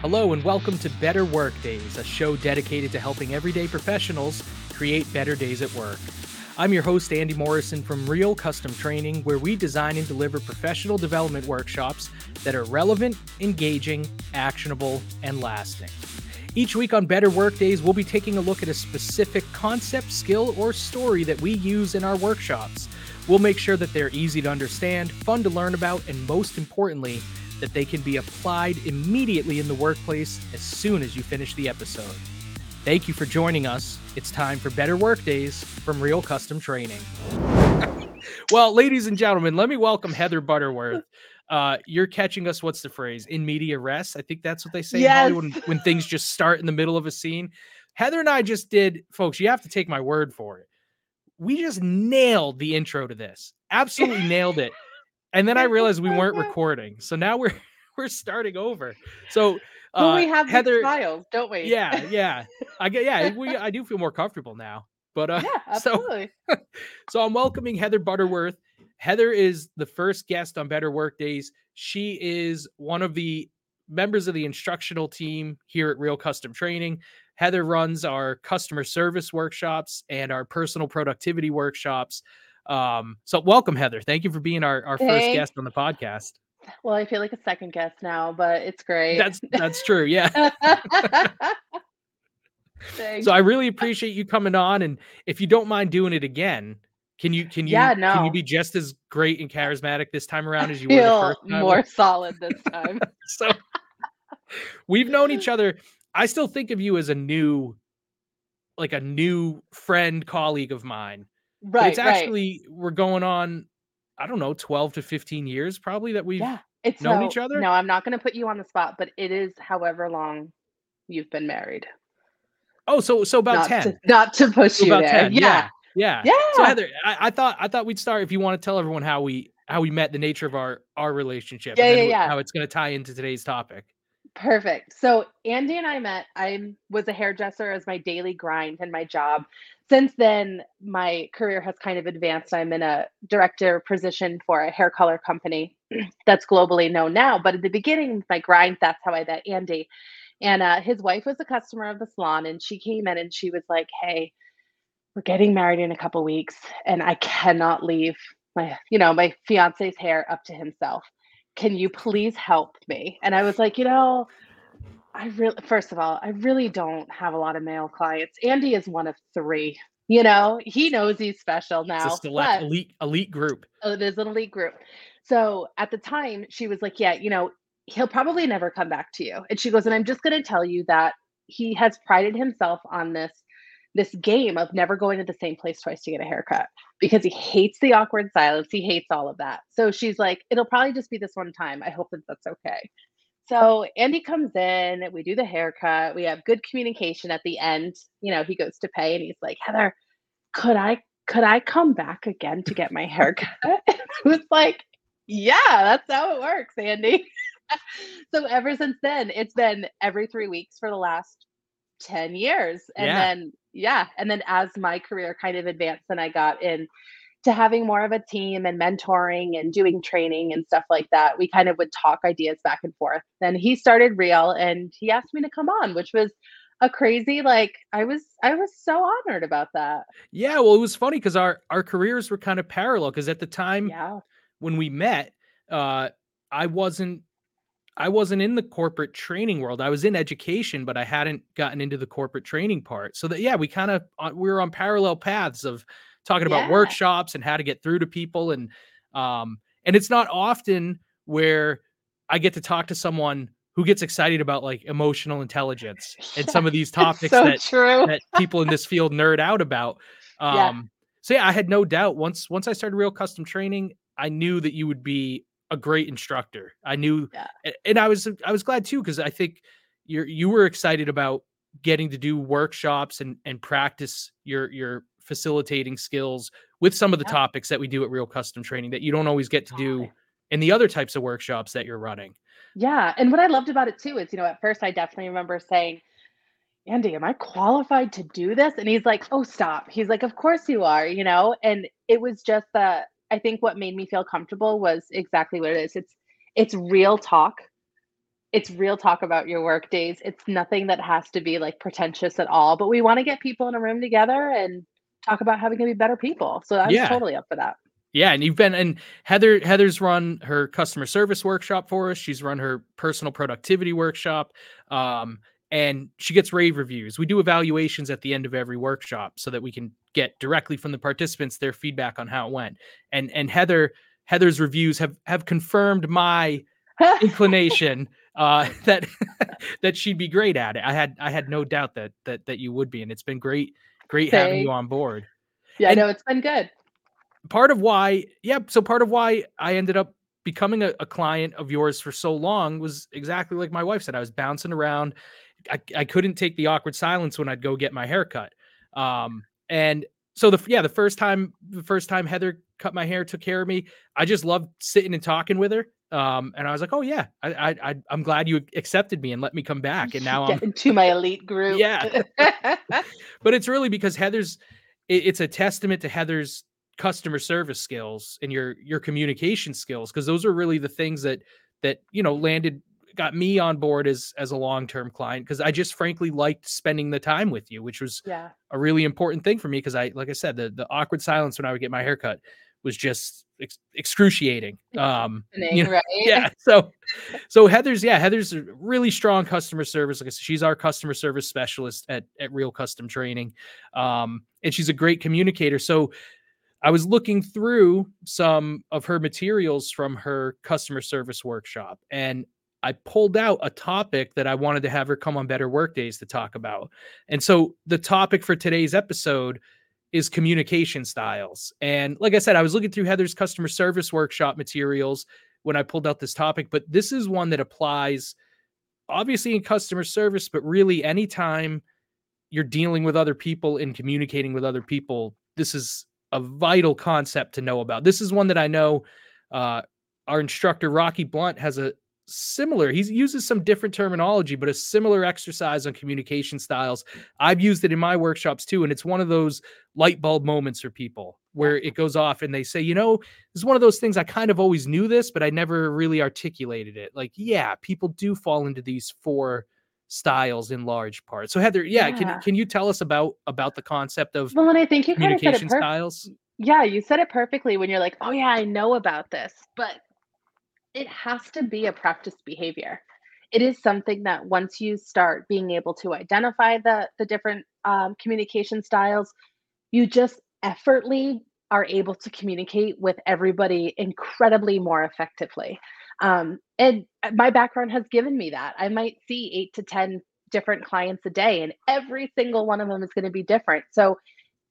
Hello, and welcome to Better Work Days, a show dedicated to helping everyday professionals create better days at work. I'm your host, Andy Morrison from Real Custom Training, where we design and deliver professional development workshops that are relevant, engaging, actionable, and lasting. Each week on Better Work Days, we'll be taking a look at a specific concept, skill, or story that we use in our workshops. We'll make sure that they're easy to understand, fun to learn about, and most importantly, that they can be applied immediately in the workplace as soon as you finish the episode. Thank you for joining us. It's time for Better Work Days from Real Custom Training. well, ladies and gentlemen, let me welcome Heather Butterworth. Uh, you're catching us. What's the phrase? In media res. I think that's what they say Yes. in Hollywood when, when things just start in the middle of a scene. Heather and I just did, folks. You have to take my word for it. We just nailed the intro to this. Absolutely nailed it. And then I realized we weren't recording, so now we're we're starting over. So, uh, Well, we have Heather. Files, don't we? Yeah, yeah. I get. Yeah, we. I do feel more comfortable now. But uh, yeah, so absolutely. so I'm welcoming Heather Butterworth. Heather is the first guest on Better Work Days. She is one of the members of the instructional team here at Real Custom Training. Heather runs our customer service workshops and our personal productivity workshops. Um, so welcome, Heather. Thank you for being our, our first guest on the podcast. Well, I feel like a second guest now, but it's great. That's that's true. Yeah. So I really appreciate you coming on. And if you don't mind doing it again, can you can you Yeah, can you be just as great and charismatic this time around as you were the feel first time? more solid this time. so we've known each other. I still think of you as a new, like a new friend, colleague of mine. But right, it's actually we're going on, I don't know, 12 to 15 years probably that we've Yeah. It's known so- each other? No, I'm not going to put you on the spot, but it is however long you've been married. oh so so about not 10. To, not to push So you about there. 10. Yeah. Yeah. Yeah. So Heather, I, I thought I thought we'd start if you want to tell everyone how we how we met, the nature of our our relationship, Yeah, and yeah, yeah. how it's going to tie into today's topic. Perfect. So Andy and I met. I was a hairdresser as my daily grind and my job. Since then, my career has kind of advanced. I'm in a director position for a hair color company that's globally known now. But at the beginning, my grind, that's how I met Andy. And uh, his wife was a customer of the salon, and she came in and she was like, "Hey, we're getting married in a couple weeks, and I cannot leave my, you know, my fiance's hair up to himself." can you please help me? And I was like, you know, I really, first of all, I really don't have a lot of male clients. Andy is one of three. You know, he knows he's special now. It's a select elite elite group. Oh, there's an elite group. So at the time, she was like, Yeah, you know, he'll probably never come back to you. And she goes, And I'm just gonna tell you that he has prided himself on this this game of never going to the same place twice to get a haircut because he hates the awkward silence. He hates all of that. So she's like, It'll probably just be this one time. I hope that that's okay. So Andy comes in, we do the haircut, we have good communication at the end. You know, he goes to pay and he's like, Heather, could I could I come back again to get my haircut? it was like, yeah, that's how it works, Andy. so ever since then, it's been every three weeks for the last 10 years. And Yeah. then, yeah. And then as my career kind of advanced and I got in to having more of a team and mentoring and doing training and stuff like that, we kind of would talk ideas back and forth. Then he started real and he asked me to come on, which was a crazy like I was I was so honored about that. Yeah, well, it was funny because our our careers were kind of parallel. Because at the time Yeah. when we met, uh, I wasn't I wasn't in the corporate training world. I was in education, but I hadn't gotten into the corporate training part. So that yeah, we kind of uh, we were on parallel paths of talking about Yeah. workshops and how to get through to people and um and it's not often where I get to talk to someone who gets excited about like emotional intelligence and some of these topics so that true. that people in this field nerd out about. Um, Yeah. So yeah, I had no doubt once once I started real custom training, I knew that you would be a great instructor. I knew, Yeah. and I was I was glad too because I think you're you were excited about getting to do workshops and and practice your your facilitating skills with some of the Yeah. topics that we do at real custom training that you don't always get to do in the other types of workshops that you're running. Yeah. And what I loved about it too is, you know, at first I definitely remember saying, Andy, am I qualified to do this? And he's like, Oh, stop. He's like, Of course you are, you know? And it was just the, I think what made me feel comfortable was exactly what it is. It's, it's real talk it's real talk about your work days. It's nothing that has to be like pretentious at all, but we want to get people in a room together and talk about how we can be better people. So I'm Yeah. totally up for that. Yeah, and you've been and Heather Heather's run her customer service workshop for us. She's run her personal productivity workshop. Um, and she gets rave reviews. We do evaluations at the end of every workshop so that we can get directly from the participants their feedback on how it went. And and Heather Heather's reviews have have confirmed my inclination uh that that she'd be great at it. I had I had no doubt that that that you would be and it's been great great having you on board yeah, And- no, it's been good. part of why yeah so part of why i ended up becoming a, a client of yours for so long was exactly like my wife said i was bouncing around I, I couldn't take the awkward silence when i'd go get my hair cut um and so the yeah the first time the first time heather cut my hair took care of me i just loved sitting and talking with her um and i was like oh yeah i i, i'm glad you accepted me and let me come back and now i'm into my elite group. Yeah. but it's really because Heather's it- it's a testament to Heather's customer service skills and your your communication skills because those are really the things that that you know landed got me on board as as a long-term client because I just frankly liked spending the time with you which was yeah. a really important thing for me because I like I said the the awkward silence when I would get my haircut was just ex- excruciating um you know, right? yeah. So, so Heather's yeah, Heather's a really strong customer service. Like I said, she's our customer service specialist at at Real Custom Training, um, and she's a great communicator. So, I was looking through some of her materials from her customer service workshop, and I pulled out a topic that I wanted to have her come on Better Work Days to talk about. And so, the topic for today's episode is communication styles. And like I said, I was looking through Heather's customer service workshop materials when I pulled out this topic, but this is one that applies obviously in customer service, but really anytime you're dealing with other people and communicating with other people, this is a vital concept to know about. This is one that I know uh, our instructor, Rocky Blunt, has a similar, he uses some different terminology, but a similar exercise on communication styles. I've used it in my workshops too. And it's one of those light bulb moments for people where it goes off and they say, you know, this is one of those things I kind of always knew this, but I never really articulated it. Like, yeah, people do fall into these four styles in large part. So Heather, yeah, Yeah. can can you tell us about about the concept of Well, and I think you kind of said it communication styles? Yeah, you said it perfectly when you're like, "Oh yeah, I know about this." But it has to be a practiced behavior. It is something that once you start being able to identify the the different um, communication styles, you just effortly are able to communicate with everybody incredibly more effectively. Um, and uh, my background has given me that. I might see eight to 10 different clients a day, and every single one of them is going to be different. So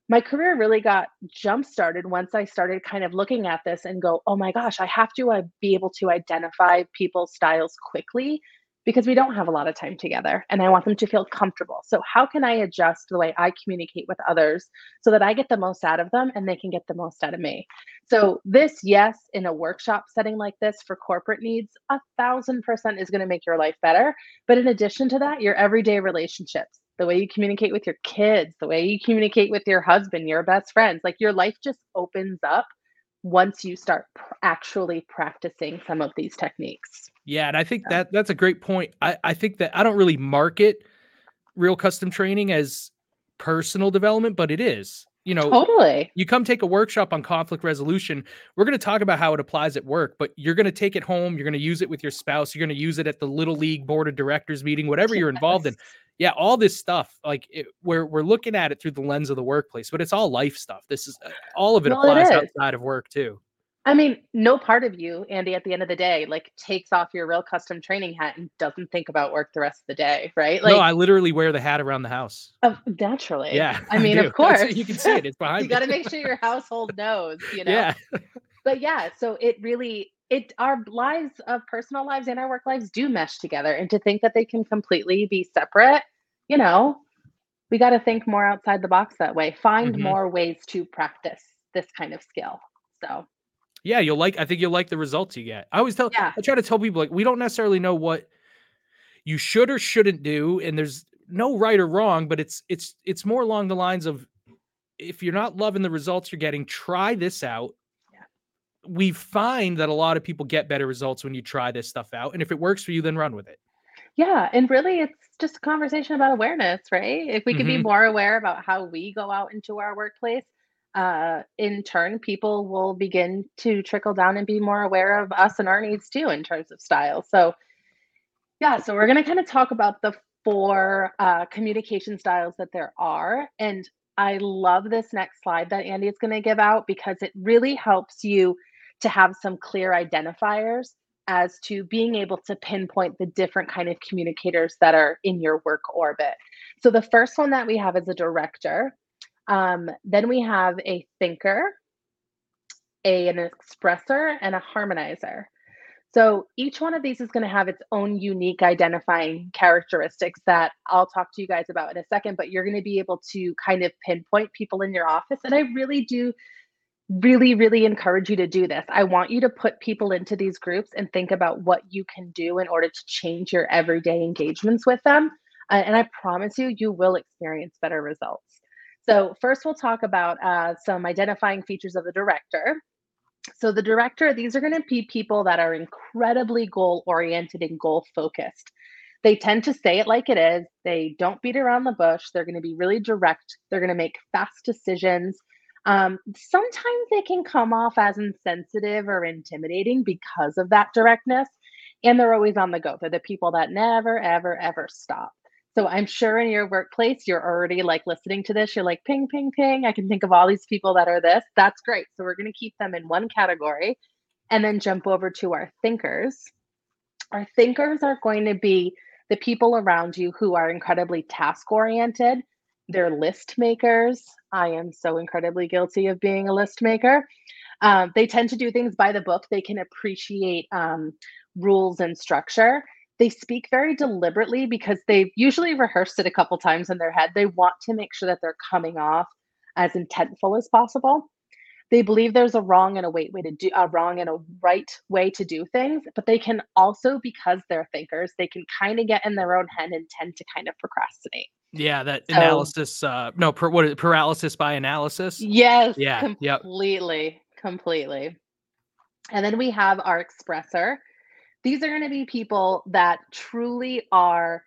my career really got jump started once I started kind of looking at this and go, oh my gosh, I have to uh, be able to identify people's styles quickly because we don't have a lot of time together and I want them to feel comfortable. So, how can I adjust the way I communicate with others so that I get the most out of them and they can get the most out of me? So, this, yes, in a workshop setting like this for corporate needs, a thousand percent is going to make your life better. But in addition to that, your everyday relationships, the way you communicate with your kids, the way you communicate with your husband, your best friends, like your life just opens up once you start pr- actually practicing some of these techniques. Yeah, and I think Yeah. that that's a great point. I, I think that I don't really market real custom training as personal development, but it is. You know, Totally. you come take a workshop on conflict resolution. We're going to talk about how it applies at work, but you're going to take it home. You're going to use it with your spouse. You're going to use it at the little league board of directors meeting, whatever you're involved in. Yeah, all this stuff. Like it, we're we're looking at it through the lens of the workplace, but it's all life stuff. This is uh, all of it Well, applies is. outside of work too. I mean, no part of you, Andy, at the end of the day, like takes off your real custom training hat and doesn't think about work the rest of the day, right? Like, no, I literally wear the hat around the house. naturally. Yeah, I mean, do. of course. That's- you can see it. It's behind. you got to make sure your household knows, you know? Yeah, but yeah so it really it our lives of personal lives and our work lives do mesh together and to think that they can completely be separate you know we got to think more outside the box that way find Mhm. more ways to practice this kind of skill so yeah. You'll like. I think you'll like the results you get. I always tell. yeah I try to tell people like we don't necessarily know what you should or shouldn't do, and there's no right or wrong, but it's it's it's more along the lines of if you're not loving the results you're getting, try this out. We find that a lot of people get better results when you try this stuff out, and if it works for you, then run with it. Yeah, and really it's just a conversation about awareness, right? If we can be Mhm. more aware about how we go out into our workplace, uh, in turn, people will begin to trickle down and be more aware of us and our needs too in terms of style. So, yeah, so we're going to kind of talk about the four uh, communication styles that there are. And I love this next slide that Andy is going to give out because it really helps you to have some clear identifiers as to being able to pinpoint the different kind of communicators that are in your work orbit. So the first one that we have is a director. Um, then we have a thinker, a, an expressor, and a harmonizer. So each one of these is going to have its own unique identifying characteristics that I'll talk to you guys about in a second, but you're going to be able to kind of pinpoint people in your office. And I really do really, really encourage you to do this. I want you to put people into these groups and think about what you can do in order to change your everyday engagements with them. Uh, and I promise you, you will experience better results. So, first, we'll talk about uh, some identifying features of the director. So, the director, these are going to be people that are incredibly goal oriented and goal focused. They tend to say it like it is. They don't beat around the bush. They're going to be really direct. They're going to make fast decisions. Um, sometimes they can come off as insensitive or intimidating because of that directness. And they're always on the go. They're the people that never, ever, ever stop. So I'm sure in your workplace, you're already like listening to this. You're like, ping, ping, ping. I can think of all these people that are this. That's great. So we're going to keep them in one category and then jump over to our thinkers. Our thinkers are going to be the people around you who are incredibly task oriented. They're list makers. I am so incredibly guilty of being a list maker. Um, they tend to do things by the book. They can appreciate um, rules and structure they speak very deliberately because they've usually rehearsed it a couple times in their head. They want to make sure that they're coming off as intentful as possible. They believe there's a wrong and a right way to do a wrong and a right way to do things, but they can also, because they're thinkers, they can kind of get in their own head and tend to kind of procrastinate. Yeah, that so, analysis. Uh, no, per, what paralysis by analysis. Yes. Yeah. Completely. Yep. Completely. And then we have our expressor, these are going to be people that truly are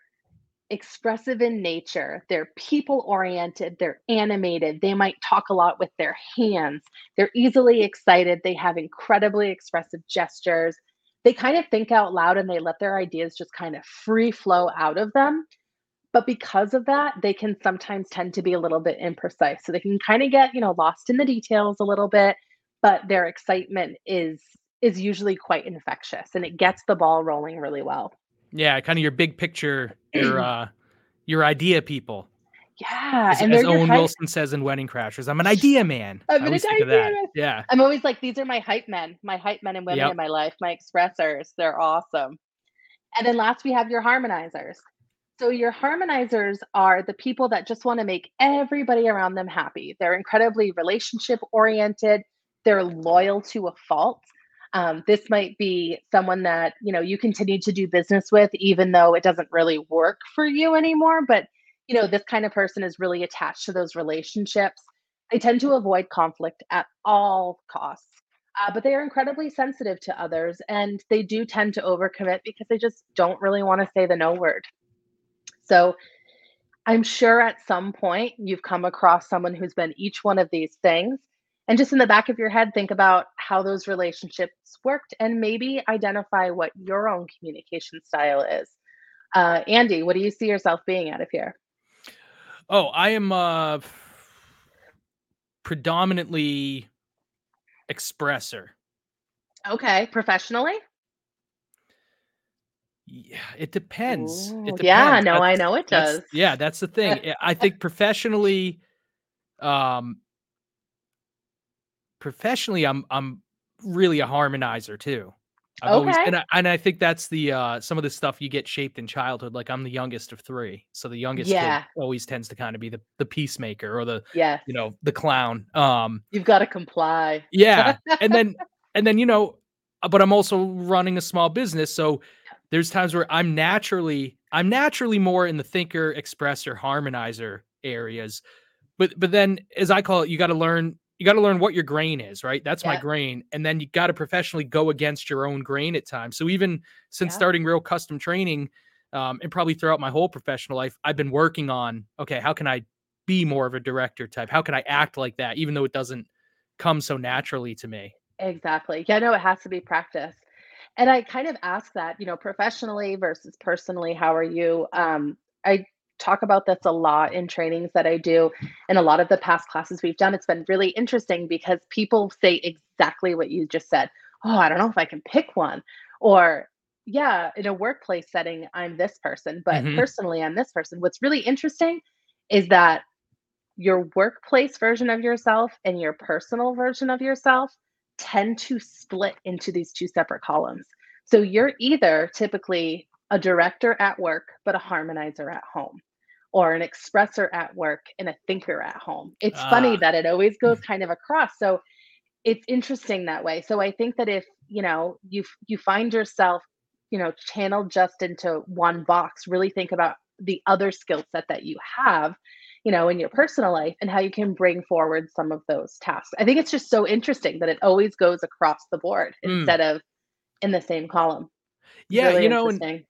expressive in nature. They're people oriented, they're animated, they might talk a lot with their hands, they're easily excited, they have incredibly expressive gestures. They kind of think out loud and they let their ideas just kind of free flow out of them. But because of that, they can sometimes tend to be a little bit imprecise. So they can kind of get, you know, lost in the details a little bit, but their excitement is is usually quite infectious and it gets the ball rolling really well. Yeah, kind of your big picture, your uh your idea people. Yeah, as, and as Owen Wilson says in Wedding Crashers, I'm an idea man. I'm an idea man. Yeah, I'm always like, these are my hype men, my hype men and women yep. in my life, my expressors. They're awesome. And then last, we have your harmonizers. So your harmonizers are the people that just want to make everybody around them happy. They're incredibly relationship oriented. They're loyal to a fault. Um, this might be someone that you know you continue to do business with, even though it doesn't really work for you anymore. But you know this kind of person is really attached to those relationships. They tend to avoid conflict at all costs, uh, but they are incredibly sensitive to others, and they do tend to overcommit because they just don't really want to say the no word. So I'm sure at some point you've come across someone who's been each one of these things. And just in the back of your head think about how those relationships worked and maybe identify what your own communication style is. Uh, andy what do you see yourself being out of here? Oh i am uh predominantly expressor. Okay professionally yeah, it depends. Ooh, it depends. Yeah, no, that's, I know it does. Yeah, that's the thing. I think professionally, um, professionally, I'm I'm really a harmonizer too. I've okay. Always, and I, and I think that's the uh, some of the stuff you get shaped in childhood. Like I'm the youngest of three, so the youngest yeah. always tends to kind of be the the peacemaker or the yeah you know the clown. Um, you've got to comply. Yeah, and then and then you know, uh, but I'm also running a small business, so there's times where I'm naturally I'm naturally more in the thinker, expressor, harmonizer areas. But but then as I call it, you got to learn you got to learn what your grain is, right? That's yeah. my grain. And then you got to professionally go against your own grain at times. So even since yeah. starting real custom training, um, and probably throughout my whole professional life, I've been working on okay, how can I be more of a director type? How can I act like that, even though it doesn't come so naturally to me? Exactly. Yeah, no, it has to be practice. And I kind of ask that, you know, professionally versus personally, how are you? Um, I talk about this a lot in trainings that I do and a lot of the past classes we've done. It's been really interesting because people say exactly what you just said. Oh, I don't know if I can pick one. Or, yeah, in a workplace setting, I'm this person, but hmm personally, I'm this person. What's really interesting is that your workplace version of yourself and your personal version of yourself tend to split into these two separate columns. So you're either typically a director at work, but a harmonizer at home, or an expressor at work and a thinker at home. It's funny Ah, that it always goes kind of across. So it's interesting that way. So I think that if, you know, you you find yourself, you know, channeled just into one box, really think about the other skill set that you have, you know, in your personal life and how you can bring forward some of those tasks. I think it's just so interesting that it always goes across the board mm. instead of in the same column. yeah, Really you know, and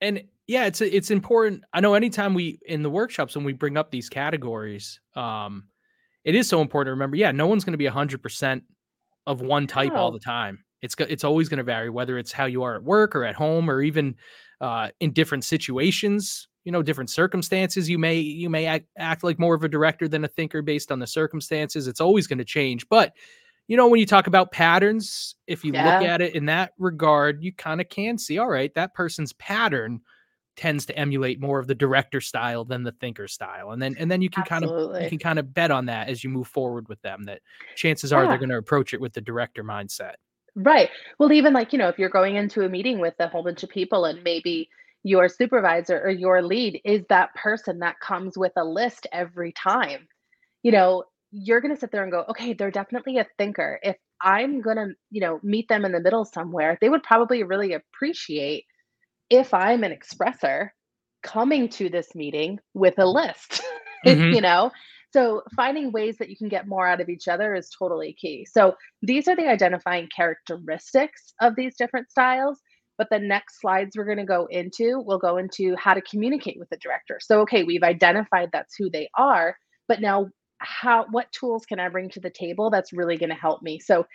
and yeah, it's it's important. I know anytime we in the workshops when we bring up these categories, um, it is so important to remember. Yeah, no one's going to be a hundred percent of one type all the time. It's it's always going to vary, whether it's how you are at work or at home or even uh, in different situations. You know, different circumstances. You may you may act, act like more of a director than a thinker based on the circumstances. It's always going to change. But you know, when you talk about patterns, if you look at it in that regard, you kind of can see, all right, that person's pattern tends to emulate more of the director style than the thinker style. And then and then you can kind of you can kind of bet on that as you move forward with them that chances are they're going to approach it with the director mindset. Right. Well, even like, you know, if you're going into a meeting with a whole bunch of people and maybe your supervisor or your lead is that person that comes with a list every time, you know, you're going to sit there and go, okay, they're definitely a thinker. If I'm going to, you know, meet them in the middle somewhere, they would probably really appreciate if I'm an expressor coming to this meeting with a list, Mhm. you know? So finding ways that you can get more out of each other is totally key. So these are the identifying characteristics of these different styles. But the next slides we're going to go into, we'll go into how to communicate with the director. So, okay, we've identified that's who they are, but now how what tools can I bring to the table that's really going to help me? So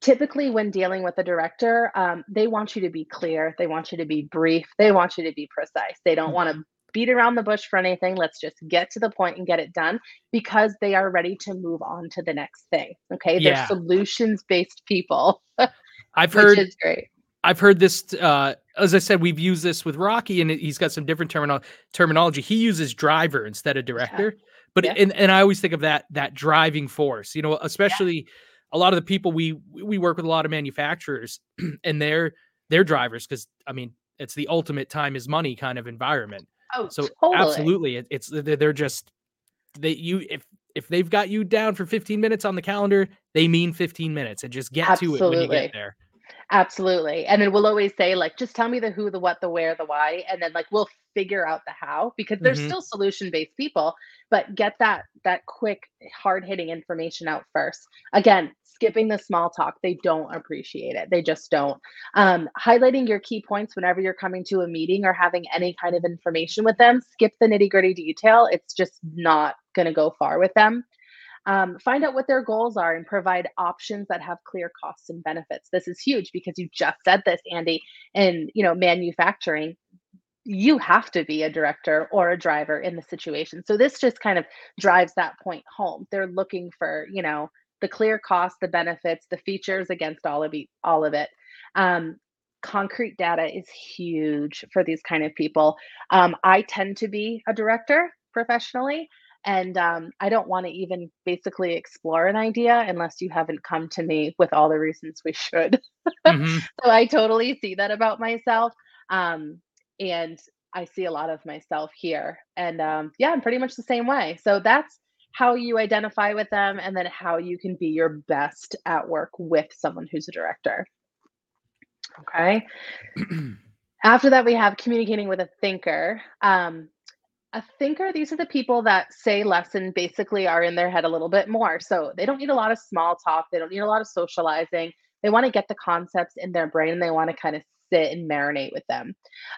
typically when dealing with a director um, they want you to be clear they want you to be brief they want you to be precise they don't want to beat around the bush for anything let's just get to the point and get it done because they are ready to move on to the next thing okay they're Yeah. solutions based people I've heard is great I've heard this uh as I said we've used this with Rocky and he's got some different termino- terminology. He uses driver instead of yeah director. But yeah and and I always think of that that driving force. You know, yeah especially a lot of the people we we work with a lot of manufacturers and they're they're drivers cuz I mean, it's the ultimate time is money kind of environment. oh So totally absolutely it, it's they're they're just they you if if they've got you down for 15 minutes on the calendar, they mean 15 minutes and just get to it when you get there. Absolutely. And then we'll always say, like, just tell me the who, the what, the where, the why, and then like we'll figure out the how because they're Mhm. still solution-based people, but get that that quick, hard-hitting information out first. Again, skipping the small talk, they don't appreciate it. They just don't. Um, highlighting your key points whenever you're coming to a meeting or having any kind of information with them, skip the nitty-gritty detail. It's just not gonna go far with them. Um, find out what their goals are and provide options that have clear costs and benefits. This is huge because you just said this, Andy. In you know manufacturing, you have to be a director or a driver in the situation. So this just kind of drives that point home. They're looking for you know the clear cost, the benefits, the features against all of it. All of it. Um, concrete data is huge for these kind of people. Um, I tend to be a director professionally, and um, I don't want to even basically explore an idea unless you haven't come to me with all the reasons we should. Mhm. So I totally see that about myself. Um, and I see a lot of myself here. And um, yeah, I'm pretty much the same way. So that's how you identify with them and then how you can be your best at work with someone who's a director. Okay. After that, we have communicating with a thinker. Um, a thinker, these are the people that say less and basically are in their head a little bit more. So they don't need a lot of small talk. They don't need a lot of socializing. They want to get the concepts in their brain. And they want to kind of sit and marinate with them.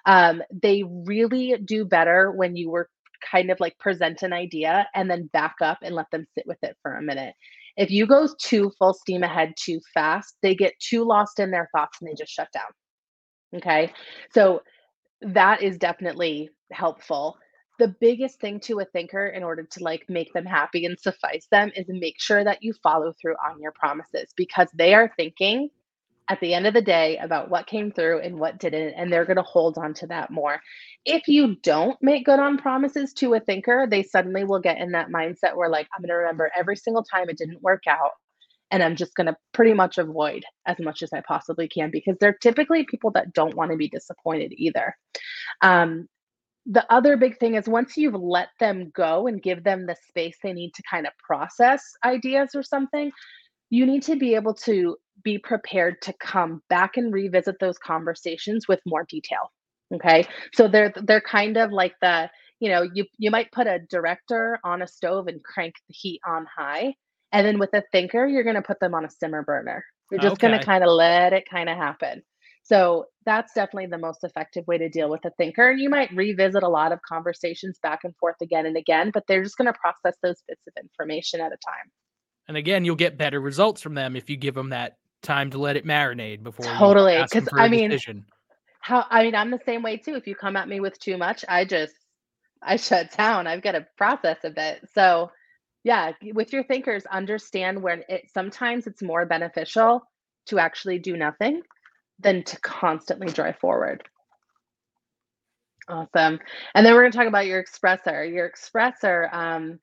Um, they really do better when you were kind of like present an idea and then back up and let them sit with it for a minute. If you go too full steam ahead too fast, they get too lost in their thoughts and they just shut down. Okay. So that is definitely helpful. The biggest thing to a thinker in order to like make them happy and suffice them is make sure that you follow through on your promises because they are thinking at the end of the day about what came through and what didn't, and they're going to hold on to that more. If you don't make good on promises to a thinker, they suddenly will get in that mindset where, like, I'm going to remember every single time it didn't work out, and I'm just going to pretty much avoid as much as I possibly can because they're typically people that don't want to be disappointed either. Um, the other big thing is once you've let them go and give them the space they need to kind of process ideas or something, you need to be able to be prepared to come back and revisit those conversations with more detail. Okay. So they're they're kind of like the, you know, you you might put a director on a stove and crank the heat on high. And then with a thinker, you're gonna put them on a simmer burner. You're just okay. gonna kind of let it kind of happen. So that's definitely the most effective way to deal with a thinker. And you might revisit a lot of conversations back and forth again and again, but they're just going to process those bits of information at a time. And again, you'll get better results from them if you give them that time to let it marinate before totally because i mean decision. how i mean i'm the same way too if you come at me with too much i just i shut down i've got to process a bit so yeah with your thinkers understand when it sometimes it's more beneficial to actually do nothing than to constantly drive forward awesome and then we're going to talk about your expressor your expressor um,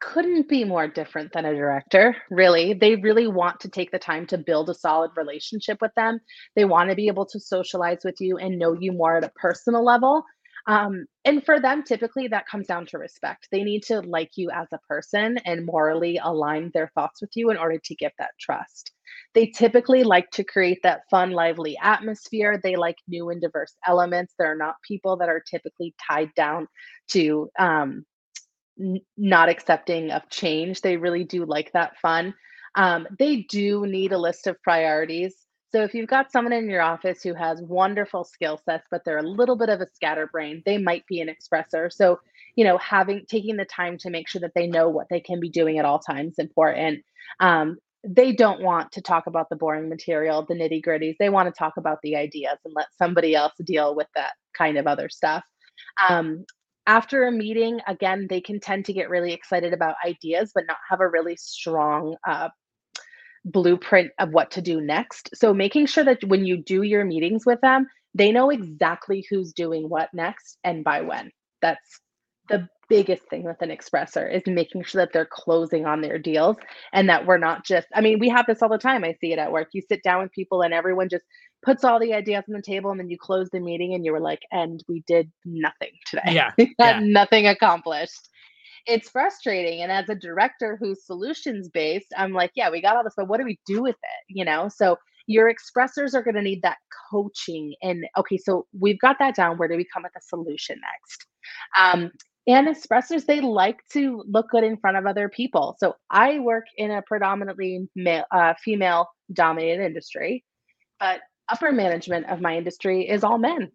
couldn't be more different than a director, really. They really want to take the time to build a solid relationship with them. They want to be able to socialize with you and know you more at a personal level. Um, and for them, typically that comes down to respect. They need to like you as a person and morally align their thoughts with you in order to get that trust. They typically like to create that fun, lively atmosphere. They like new and diverse elements. They're not people that are typically tied down to um, n- not accepting of change. They really do like that fun. Um, they do need a list of priorities. So if you've got someone in your office who has wonderful skill sets, but they're a little bit of a scatterbrain, they might be an expressor. So, you know, having taking the time to make sure that they know what they can be doing at all times important. Um, they don't want to talk about the boring material, the nitty gritties. They want to talk about the ideas and let somebody else deal with that kind of other stuff. Um, after a meeting, again, they can tend to get really excited about ideas, but not have a really strong uh, blueprint of what to do next. So, making sure that when you do your meetings with them, they know exactly who's doing what next and by when. That's the biggest thing with an expressor is making sure that they're closing on their deals and that we're not just i mean we have this all the time i see it at work. You sit down with people and everyone just puts all the ideas on the table and then you close the meeting and you were like and we did nothing today. Yeah, yeah. nothing accomplished. It's frustrating and as a director who's solutions based i'm like yeah we got all this but what do we do with it? You know? So your expressors are going to need that coaching and okay so we've got that down where do we come with a solution next? Um, and expressors they like to look good in front of other people. So i work in a predominantly male, uh, female dominated industry but upper management of my industry is all men.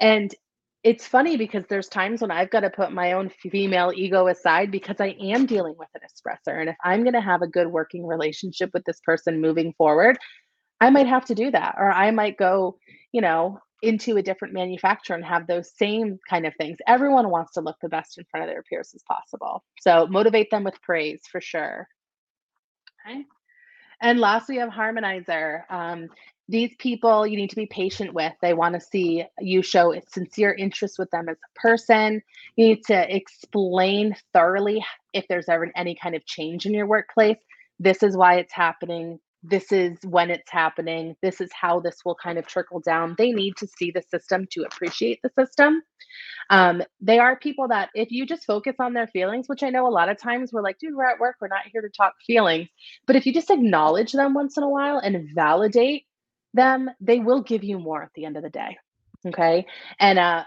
And it's funny because there's times when i've got to put my own female ego aside because i am dealing with an expressor and if i'm going to have a good working relationship with this person moving forward i might have to do that or i might go you know into a different manufacturer and have those same kind of things. Everyone wants to look the best in front of their peers as possible. So motivate them with praise for sure. Okay. And lastly, we have harmonizer. Um, these people you need to be patient with. They want to see you show a sincere interest with them as a person. You need to explain thoroughly if there's ever any kind of change in your workplace. This is why it's happening this is when it's happening this is how this will kind of trickle down. They need to see the system to appreciate the system. Um, they are people that if you just focus on their feelings which i know a lot of times we're like dude we're at work we're not here to talk feelings. But if you just acknowledge them once in a while and validate them they will give you more at the end of the day okay? And uh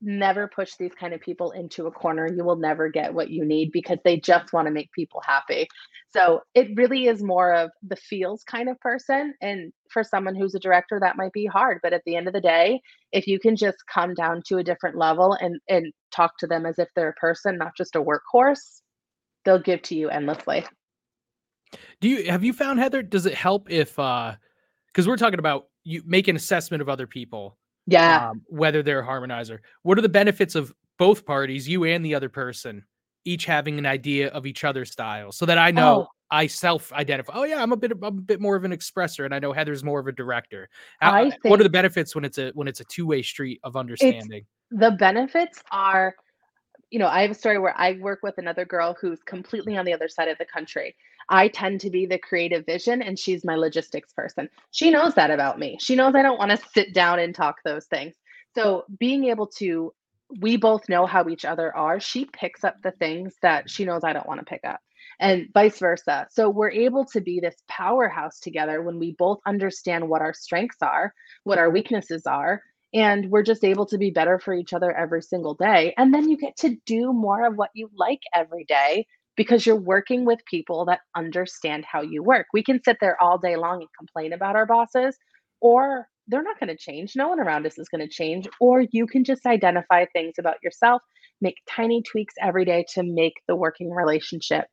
never push these kind of people into a corner. You will never get what you need because they just want to make people happy. So it really is more of the feels kind of person. And for someone who's a director, that might be hard. But at the end of the day, if you can just come down to a different level and, and talk to them as if they're a person, not just a workhorse, they'll give to you endlessly. Do you have you found Heather? Does it help if uh because we're talking about you make an assessment of other people yeah. Um, whether they're a harmonizer. What are the benefits of both parties, you and the other person, each having an idea of each other's style so that I know oh. I self identify. Oh yeah, I'm a bit I'm a bit more of an expressor and I know Heather's more of a director. How, uh, what are the benefits when it's a when it's a two-way street of understanding? The benefits are you know, I have a story where I work with another girl who's completely on the other side of the country. I tend to be the creative vision and she's my logistics person. She knows that about me. She knows I don't want to sit down and talk those things. So being able to, we both know how each other are. She picks up the things that she knows I don't want to pick up and vice versa. So we're able to be this powerhouse together when we both understand what our strengths are, what our weaknesses are, and we're just able to be better for each other every single day. And then you get to do more of what you like every day because you're working with people that understand how you work. We can sit there all day long and complain about our bosses, or they're not going to change. No one around us is going to change. Or you can just identify things about yourself, make tiny tweaks every day to make the working relationship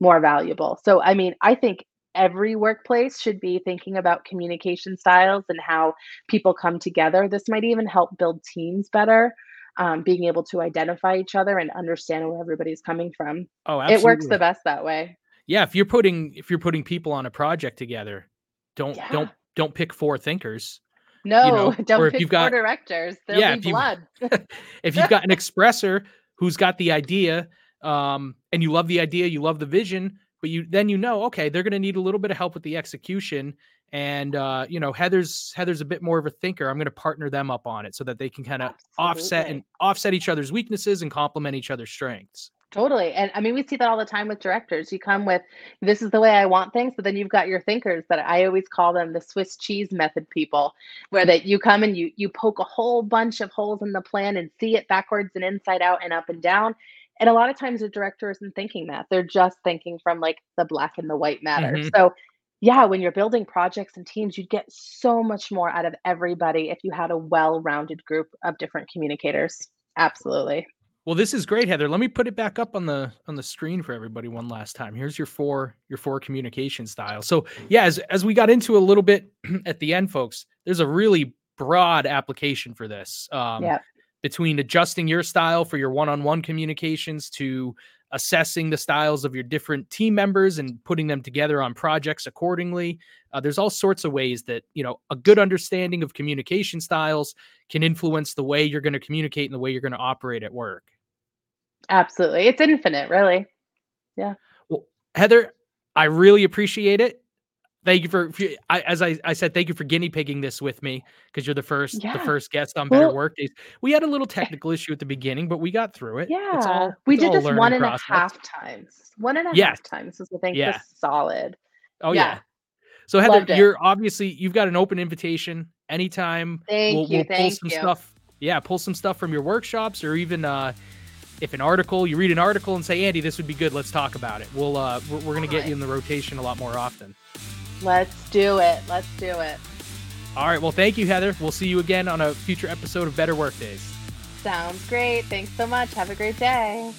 more valuable. So, I mean, I think every workplace should be thinking about communication styles and how people come together. This might even help build teams better um, being able to identify each other and understand where everybody's coming from. Oh, absolutely. It works the best that way. Yeah, if you're putting if you're putting people on a project together, don't yeah. don't don't pick four thinkers. No, you know? don't or pick you've got, four directors. There'll yeah, be blood. if you've got an expressor who's got the idea, um, and you love the idea, you love the vision, but you then you know, okay, they're going to need a little bit of help with the execution, and uh, you know heather's heather's a bit more of a thinker i'm going to partner them up on it so that they can kind of offset and offset each other's weaknesses and complement each other's strengths totally and i mean we see that all the time with directors you come with this is the way i want things but then you've got your thinkers that i always call them the swiss cheese method people where that you come and you you poke a whole bunch of holes in the plan and see it backwards and inside out and up and down and a lot of times the director isn't thinking that they're just thinking from like the black and the white matter mm-hmm. so yeah, when you're building projects and teams, you'd get so much more out of everybody if you had a well-rounded group of different communicators. Absolutely. Well, this is great, Heather. Let me put it back up on the on the screen for everybody one last time. Here's your four your four communication styles. So, yeah, as as we got into a little bit at the end, folks, there's a really broad application for this. Um, yeah. Between adjusting your style for your one-on-one communications to assessing the styles of your different team members and putting them together on projects accordingly. Uh, there's all sorts of ways that you know a good understanding of communication styles can influence the way you're going to communicate and the way you're going to operate at work. Absolutely, it's infinite, really. Yeah. Well, Heather, I really appreciate it thank you for, for I, as I, I said thank you for guinea pigging this with me because you're the first yeah. the first guest on better well, work days we had a little technical issue at the beginning but we got through it yeah it's all, we did this one and process. a half times one and a yes. half times was the thing yeah. solid oh yeah, yeah. so heather you're obviously you've got an open invitation anytime thank we'll, you we'll thank pull some you. stuff yeah pull some stuff from your workshops or even uh if an article you read an article and say andy this would be good let's talk about it we'll uh we're, we're gonna get you in the rotation a lot more often Let's do it. Let's do it. All right. Well, thank you, Heather. We'll see you again on a future episode of Better Work Days. Sounds great. Thanks so much. Have a great day.